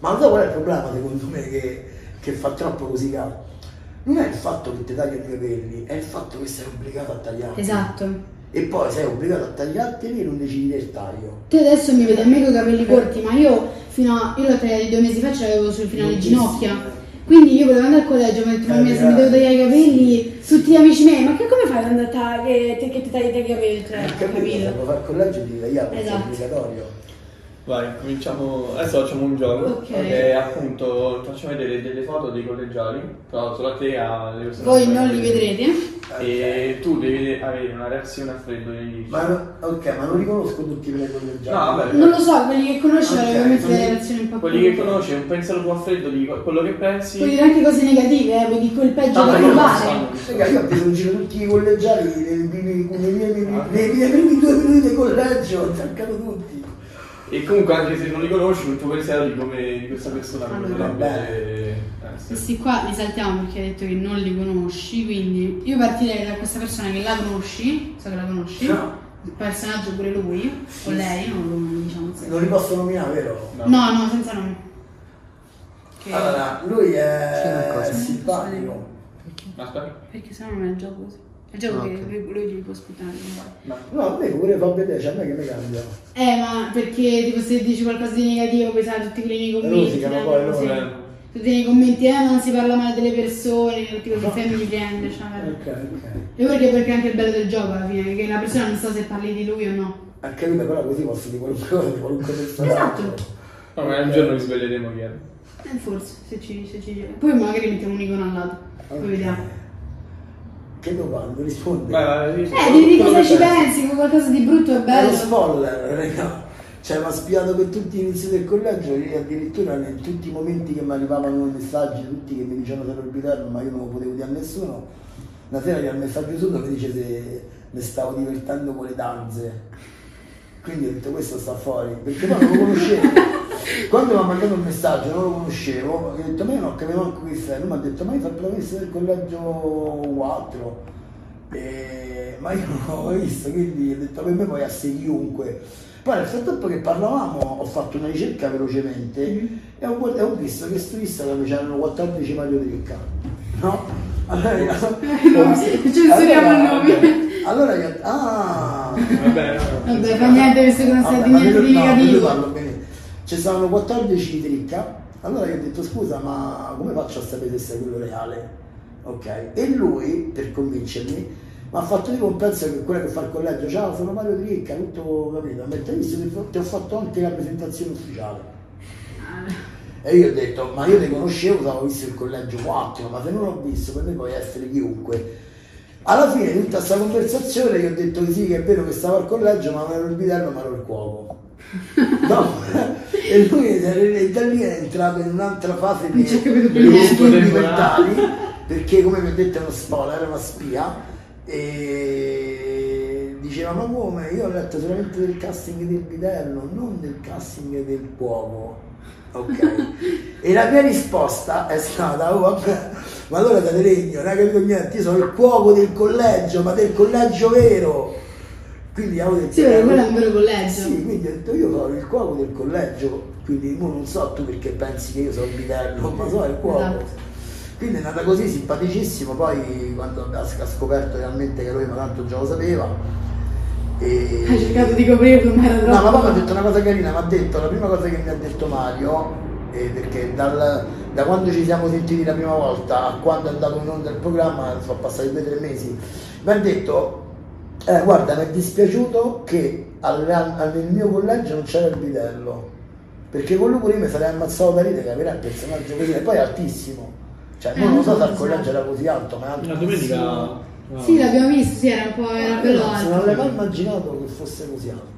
Ma non so qual è il problema secondo me che, che fa troppo così caro. Non è il fatto che ti tagliano i capelli, è il fatto che sei obbligato a tagliarli. Esatto. E poi sei obbligato a tagliarteli e non decidi del taglio. Te adesso mi vedi a me con i capelli corti, ma io fino a. io l'ho tagliati due mesi fa, ce l'avevo sul finale di ginocchia. Quindi io volevo andare al collegio, mi ho detto, mamma mia, se mi devo tagliare i capelli, tutti gli amici miei, ma che come fai ad andare a tagliare, che, che ti tagli i capelli? Cioè, Capito? Se vuoi fare il collegio devi tagliare perché è Esatto. obbligatorio. Vai, cominciamo. Adesso facciamo un gioco. Ok. Che appunto ti facciamo vedere delle foto dei collegiali. Però solo a te e alle persone. Voi che non li vedrete. E tu devi avere una reazione a freddo dei Ma no- ok, ma non riconosco tutti quelli collegiali. No, vabbè. Non lo so, quelli che conosci Ok, ovviamente quelli- delle reazioni un po' Quelli che più- conosci, un pensiero tuo a freddo di quello che pensi. Puoi dire anche cose negative, eh, vuoi dire quel peggio No, ma da io non provare. Raga, io ho preso in giro tutti i collegiali nei miei- primi due minuti di collegio, ho attaccato tutti. E comunque anche se non li conosci, il tuo pensiero di come di questa persona Allora, potrebbe vabbè. essere. Questi qua li saltiamo perché hai detto che non li conosci, quindi io partirei da questa persona che la conosci, so che la conosci, No. il personaggio pure lui, o lei, non lo diciamo se- Non li posso nominare, vero? No. No, no, senza nome. Che- Allora, lui è cosa. simpatico. Aspetta. Perché sennò non è il gioco così. È il gioco Ah, che lui, lui gli può sputare. No. No, a me pure fa vedere, cioè a me che mi cambia. Eh, ma perché tipo se dici qualcosa di negativo, poi sai tutti quelli nei commenti. Rosicano danno poi. Eh. Tutti nei commenti, eh, non si parla male delle persone, tutti così family friend, cioè. Ok, ok. E perché perché è anche il bello del gioco alla fine, che la persona non sa se parli di lui o no. Ha capito, però così posso dire qualunque cosa di qualunque persona. Esatto. No, ma un giorno vi sveglieremo chi è. Eh, forse, se ci, se ci Poi magari mettiamo un'icona al lato. Poi Ok. vediamo. Che domanda? Vai, sì. Eh, devi dire Quello cosa che ci pensi. che qualcosa di brutto è È bello. uno spoiler, raga. Cioè, mi ha spiato per tutti gli inizi del collegio e addirittura in tutti i momenti che mi arrivavano i messaggi, tutti che mi dicevano se vitello, ma io non lo potevo dire a nessuno. Una sera c'era il messaggio sotto che dice se mi stavo divertendo con le danze. Quindi ho detto questo sta fuori, perché poi non lo conoscevo. <laughs> Quando mi ha mandato un messaggio non lo conoscevo, ho detto ma io non capivo chi sei, lui mi ha detto ma io faccio la professore del collegio 4. E- ma io non l'avevo visto, quindi ho detto per me puoi essere chiunque. Poi nel frattempo che parlavamo ho fatto una ricerca velocemente e ho, e ho visto che su Instagram c'erano 14 Mario. No? Allora, No, censuriamo il nome. Allora io, ah, Vabbè. Vabbè, fa niente, visto che non sai di niente di no, io negativo. parlo bene. Ci stavano 14 di tricca, allora io ho detto scusa ma come faccio a sapere se sei quello reale? Ok, e lui per convincermi mi ha fatto tipo un pezzo che quello che fa il collegio, ciao sono Mario Tricca, tutto capito, mi ha detto "Hai visto ti ho- ti ho fatto anche la presentazione ufficiale. E io ho detto, ma io ti conoscevo, avevo visto il collegio 4, ma se non l'ho visto per me puoi essere chiunque. Alla fine di tutta questa conversazione io ho detto che sì, che è vero che stavo al collegio, ma non ero il vitello, ma ero il cuoco. <laughs> No, e lui da lì è entrato in un'altra fase di disturbi mentali, perché come vi ho detto è uno spoiler, era una spia, e diceva ma come, io ho letto solamente del casting del vitello, non del casting del cuoco. Ok. E la mia risposta è stata, oh vabbè, ma allora te ne regno, non hai capito niente, io sono il cuoco del collegio, ma del collegio vero. Quindi avevo detto, Sì, perché eh, quello è un vero collegio. Sì, quindi ho detto io sono il cuoco del collegio, quindi mo non so tu perché pensi che io sono il vitello, ma sono il cuoco. Esatto. Quindi è nata così, simpaticissimo, poi quando ha scoperto realmente che lui ma tanto già lo sapeva. E... Hai cercato di coprirlo, ma era troppo. No, ma poi mi ha detto una cosa carina, mi ha detto, la prima cosa che mi ha detto Mario, eh, perché dal- da quando ci siamo sentiti la prima volta a quando è andato in onda il programma, sono passati due o tre mesi, mi ha detto, eh, guarda, mi è dispiaciuto che al- al- nel mio collegio non c'era il vitello, perché con lui pure io mi sarei ammazzato da ridere, capirà il personaggio così, e poi è altissimo. Cioè, Eh, non lo so se al collegio esatto. era così alto, ma è La altissimo. domenica. No. Sì, l'abbiamo visto, sì, era un po' era Io bello non, non alto. avrei mai immaginato che fosse così alto.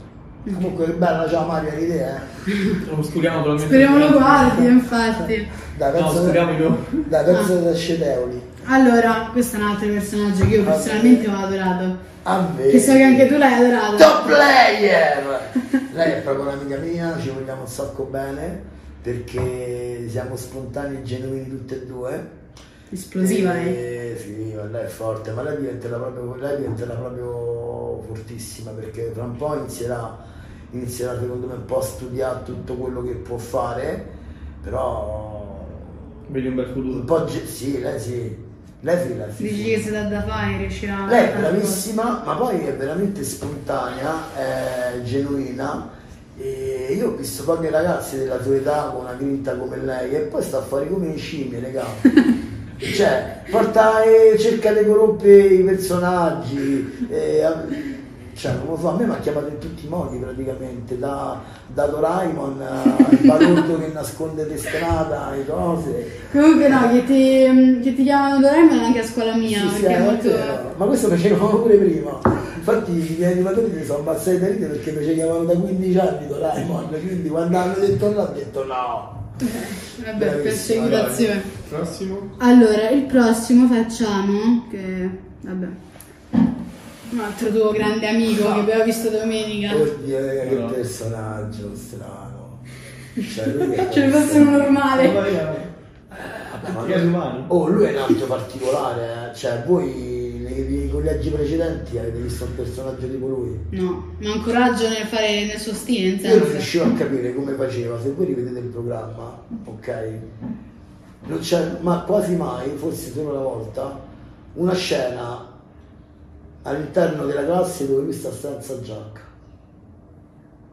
Comunque che bella, ciao Mario, hai l'idea, eh? <laughs> Lo scuriamo probabilmente. Speriamo lo guardi, infatti. Dai, No, penso, speriamo io. dai, penso da scedeoli. Allora, questo è un altro personaggio che io personalmente ho adorato. A me. Che so che anche tu l'hai adorato. Top player! Lei è proprio un'amica mia, ci vogliamo un sacco bene, perché siamo spontanei e genuini tutti e due. Esplosiva E- lei. Sì, ma lei è forte, ma lei diventerà proprio, lei diventerà proprio fortissima perché fra un po' inizierà, inizierà secondo me un po' a studiare tutto quello che può fare, però Vedi un bel un futuro. po' ge- sì, lei sì, lei sì, lei sì. Dici che se dà da fare riuscirà a Lei è fare bravissima, ma poi è veramente spontanea, è genuina E io ho visto poche ragazze della sua età con una grinta come lei e poi sta fuori come in scimmie, raga. <laughs> cioè, porta e cerca di corrompere i personaggi. E, cioè, non lo so, a me mi ha chiamato in tutti i modi praticamente, da, da Doraemon al balotto che nasconde le strada e cose. Comunque no, che ti, che ti chiamano Doraemon anche a scuola mia, Sì, sì, è molto... vero. Ma questo facevamo pure prima. Infatti i miei animatori mi sono ammazzati da ridere perché mi ci chiamavano da 15 anni Doraemon, quindi quando hanno detto no ho detto no. Vabbè, Bravissimo, persecuzione. Prossimo? Allora, il prossimo facciamo che... vabbè. Un altro tuo grande amico che abbiamo visto domenica. Oddio, che No. personaggio strano. Cioè, lui <laughs> è- Ce ne fosse uno normale. Vabbè, ma Che lui-? Oh, lui è un altro particolare, eh. cioè voi nei, nei collegi precedenti avete visto un personaggio tipo lui. No, ma un coraggio nel fare nel suo stile, Io non riuscivo a capire come faceva, se voi rivedete il programma, ok? Non c'è ma quasi mai, forse solo una volta, una scena all'interno della classe dove lui sta senza giacca.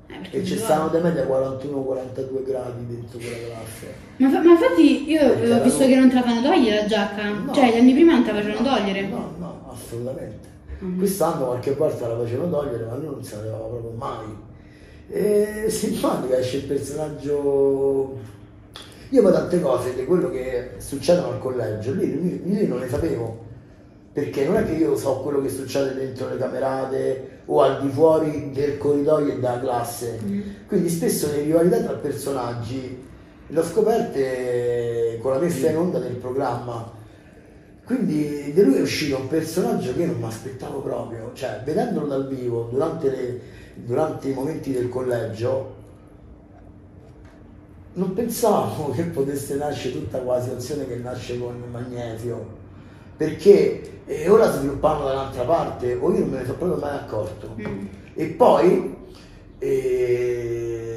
Eh, E ci stanno da media 41-42 gradi dentro quella classe. Ma, fa- ma infatti io ho visto che non te la fanno togliere la giacca. No. Cioè, gli anni prima non te la facevano togliere. No, no, assolutamente. Mm. Quest'anno qualche volta la facevano togliere, ma lui non se la levava proprio mai. E simpatica esce il personaggio. Io poi tante cose di quello che succedono al collegio, lì, lì- lì non le sapevo. Perché non è che io so quello che succede dentro le camerate o al di fuori del corridoio e della classe. Mm. Quindi spesso le rivalità tra personaggi le ho scoperte con la messa in onda del programma. Quindi di lui è uscito un personaggio che io non mi aspettavo proprio, cioè vedendolo dal vivo durante, le- durante i momenti del collegio non pensavo <laughs> che potesse nascere tutta quella situazione che nasce con Magnesio, perché eh, ora sviluppavano dall'altra parte o io non me ne sono proprio mai accorto. Mm. E poi eh,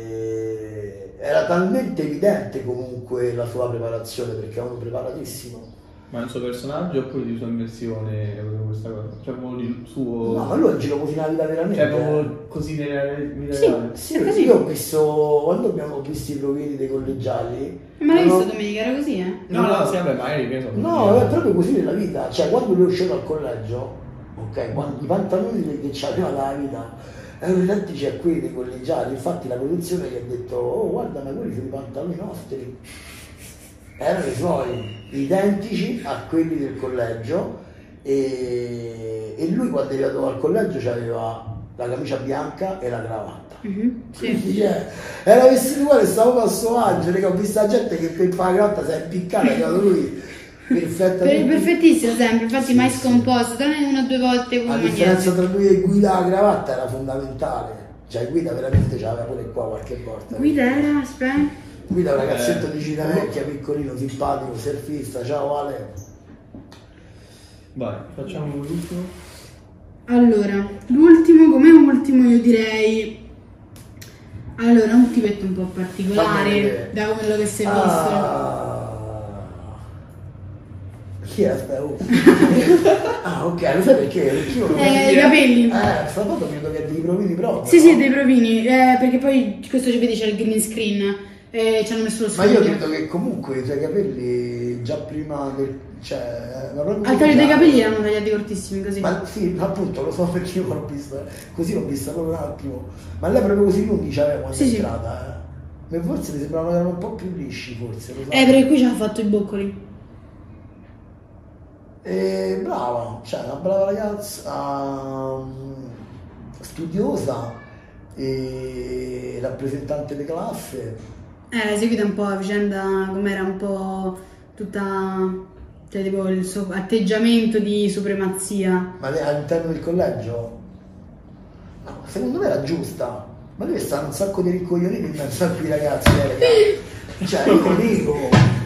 era talmente evidente comunque la sua preparazione perché è uno preparatissimo. Ma il suo personaggio oppure di sua inversione proprio questa cosa? Cioè proprio di suo... No, ma lui è un giro così nella vita veramente. Cioè proprio così nella vita Sì. reale? Sì, È così. io ho visto, quando abbiamo visto i provini dei collegiali, Ma l'hai non visto domenica? Era così, eh? No, no, sì, vabbè, magari che. No, è proprio così nella vita, cioè quando lui è uscito dal collegio, ok, quando, i pantaloni che c'aveva dalla vita erano identici a quelli dei collegiali, infatti la produzione gli ha detto, oh guarda ma quelli sono i pantaloni nostri, erano i suoi, identici a quelli del collegio e, e lui quando è arrivato al collegio aveva la camicia bianca e la cravatta. Mhm, Sì. Cioè, era vestito uguale, stavo suo agio, raga, ho visto la gente che per fare la cravatta si è impiccata, è arrivato lui perfetta. Per- perfettissimo sempre, infatti mai scomposto, tranne una o due volte con La differenza tra lui e Guida la cravatta era fondamentale. Cioè Guida veramente ce l'aveva pure qua qualche volta. Guida era, aspetta. Guida un ragazzetto Eh. di Cinevecchia, piccolino, simpatico, surfista, ciao Ale. Vai, facciamo l'ultimo. Allora, l'ultimo, come ultimo io direi... Allora, un tipetto un po' particolare da quello che si è visto. Ah. Chi è? Aspetta, oh. <laughs> ah, ok, lo sai perché? Perché io Eh, i capelli. Eh, sta foto mi che dei provini proprio. Sì, no? sì, dei provini, eh, perché poi questo ci vedi c'è il green screen e ci hanno messo lo Ma io credo che comunque i tuoi capelli già prima del. cioè. Al taglio dei capelli erano tagliati cortissimi così. Ma sì, ma appunto lo so perché io l'ho vista, così l'ho vista proprio un attimo. Ma lei proprio così lunghi c'aveva quando Sì, è sì. entrata, eh. Ma forse mi sembravano che erano un po' più lisci, forse, lo so. Eh, perché qui ci hanno fatto i boccoli. E brava, cioè una brava ragazza, mm, studiosa e rappresentante di classe. Eh, l'hai seguita un po' la vicenda, com'era un po' tutta... Cioè, tipo il suo atteggiamento di supremazia. Ma all'interno del collegio? No, secondo me era giusta. Ma lui sta un sacco di ricoglioniti in mezzo a quei ragazzi, eh, raga. <laughs> Cioè, io lo dico,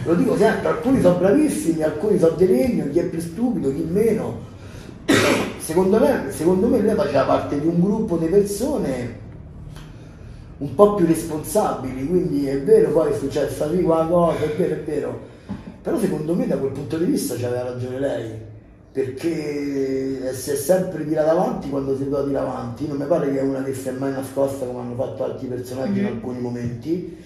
lo dico sempre, alcuni sono bravissimi, alcuni sono di legno, chi è più stupido, chi meno. <coughs> Secondo me, secondo me lei faceva parte di un gruppo di persone un po' più responsabili, quindi è vero poi è successa lì quella cosa, è vero, è vero. Però secondo me da quel punto di vista c'aveva ragione lei, perché si è sempre tirata avanti quando si deve tirare avanti, non mi pare che è una che si è mai nascosta come hanno fatto altri personaggi in Mhm. alcuni momenti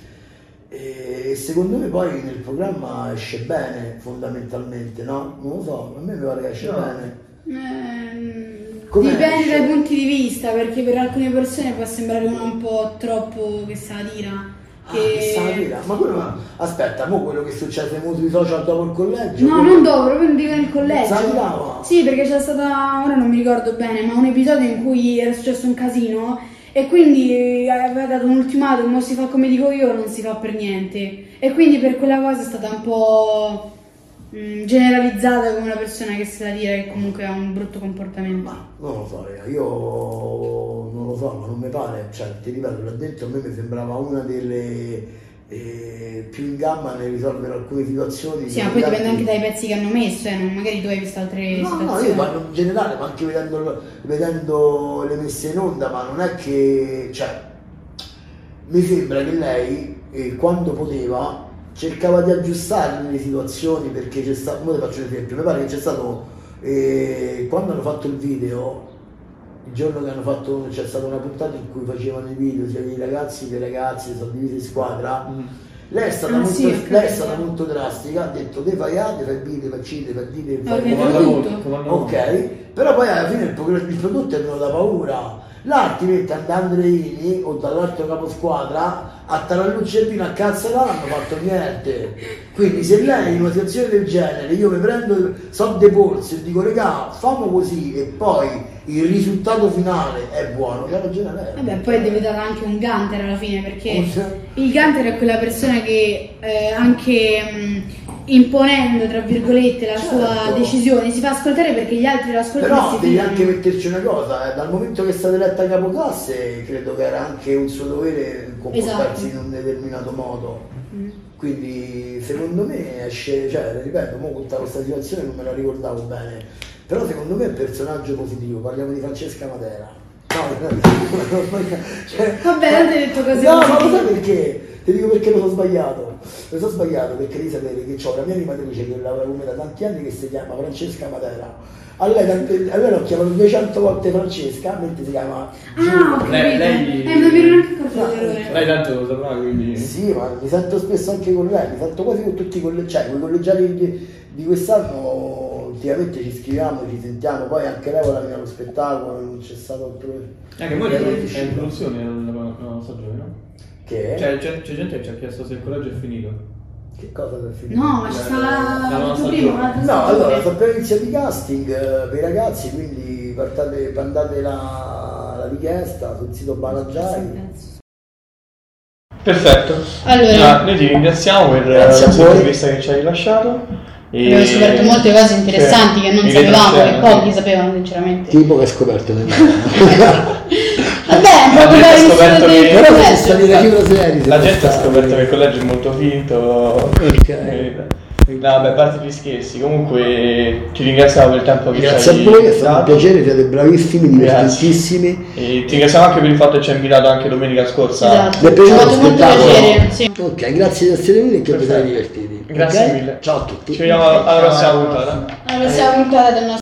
e secondo me poi nel programma esce bene fondamentalmente, no? Non lo so, a me mi pare che esce No. bene. Ehm, dipende dai punti di vista, perché per alcune persone può sembrare uno un po' troppo che sa tira. Ah, che sta dire? Ma quello, ma aspetta, mo quello che succede nei sui social dopo il collegio? No, non dopo, proprio non dico nel collegio. Sa tirava? Sì, perché c'è stata, ora non mi ricordo bene, ma un episodio in cui era successo un casino e quindi aveva dato un ultimatum, non si fa come dico io, non si fa per niente. E quindi per quella cosa è stata un po' mh, generalizzata come una persona che se la tira che comunque ha un brutto comportamento. Ma non lo so, raga, io non lo so, ma non mi pare, cioè ti ripeto, là dentro a me mi sembrava una delle eh, più in gamma nel risolvere alcune situazioni. Sì, ma poi dipende anche dai pezzi che hanno messo, eh, magari tu hai visto altre No, no, situazioni. io parlo in generale, ma anche vedendo, vedendo le messe in onda, ma non è che, cioè, mi sembra che lei, eh, quando poteva, cercava di aggiustare le situazioni perché c'è stato, ora ti faccio un esempio, mi pare che c'è stato, eh, quando hanno fatto il video, il giorno che hanno fatto, c'è stata una puntata in cui facevano i video sia dei ragazzi che dei ragazzi, sono divisi in squadra, Mm. lei è stata, Ah, molto, sì, lei è stata molto drastica, ha detto te fai A, te fai B, te fai C, te fai D, te fai Organizza Comanda tutto. molto, comanda molto. Ok, però poi alla fine il, pro- il prodotto è venuto da paura. Là ti mette Da Andreini o dall'altro caposquadra a Tarallucci e Pino a cazzo là non hanno fatto niente. Quindi se lei in una situazione del genere io mi prendo, so dei polsi e dico regà, fammo così e poi il risultato finale è buono, c'ha ragione lei. Vabbè, poi è diventata anche un Gunter alla fine, perché il Gunter è quella persona che eh, anche mh, imponendo, tra virgolette, la sua Certo. decisione si fa ascoltare perché gli altri lo ascoltano Però devi fidano. anche metterci una cosa, eh, dal momento che è stata eletta capoclasse credo che era anche un suo dovere comportarsi Esatto. in un determinato modo. Mm. Quindi secondo me esce, cioè ripeto, mo tutta questa situazione non me la ricordavo bene, però secondo me è un personaggio positivo, parliamo di Francesca Matera. No, cioè, Vabbè, non ti ho detto cose No, ma lo sai perché? Ti dico perché lo so sbagliato. Lo so sbagliato perché devi sapere che ho la mia animatrice che lavora con me da tanti anni che si chiama Francesca Matera. A lei, tante- a lei l'ho chiamato 200 volte Francesca, mentre si chiama Ah, ho capito. Lei- lei- Eh, non mi ero neanche accorto No, dell'errore. Lei tanto lo saprà, quindi... Sì, ma mi sento spesso anche con lei, mi sento quasi con tutti i collegiali, cioè con i collegiali di, di quest'anno ultimamente ci scriviamo, ci sentiamo, poi anche lei vuole venire allo spettacolo, non c'è stato il problema. Anche mo Eh, è in produzione la nuova stagione, no? Che? Cioè, c'è, c'è gente che ci ha chiesto se il collegio è finito. che cosa per finire? No, ma ci La- sta la l'altra No, allora, sto appena iniziato i casting eh, per i ragazzi, quindi portate, mandate la, la richiesta sul sito Balagiai. Perfetto. Allora. Ah, noi ti ringraziamo per a la voi. intervista che ci hai rilasciato. E- Abbiamo scoperto molte cose interessanti Sì. che non sapevamo, che pochi sapevano sinceramente. Tipo che hai scoperto nel <laughs> Vabbè, un po' La gente ha la scoperto del che- Però. La gente ha scoperto che il collegio è molto finto. Ok. No, vabbè, a parte gli scherzi, comunque ti ringraziamo per il tempo che Grazie a ci hai voi, è stato un piacere, siete bravissimi, divertentissimi. E ti ringraziamo anche per il fatto che ci hai invitato anche domenica scorsa. Esatto. Mi è piaciuto molto spettacolo. piacere, sì. Ok, grazie di essere venuti e che vi siete divertiti. Grazie Ok? mille. Ciao a tutti. Ci vediamo alla prossima puntata. Alla prossima puntata del nostro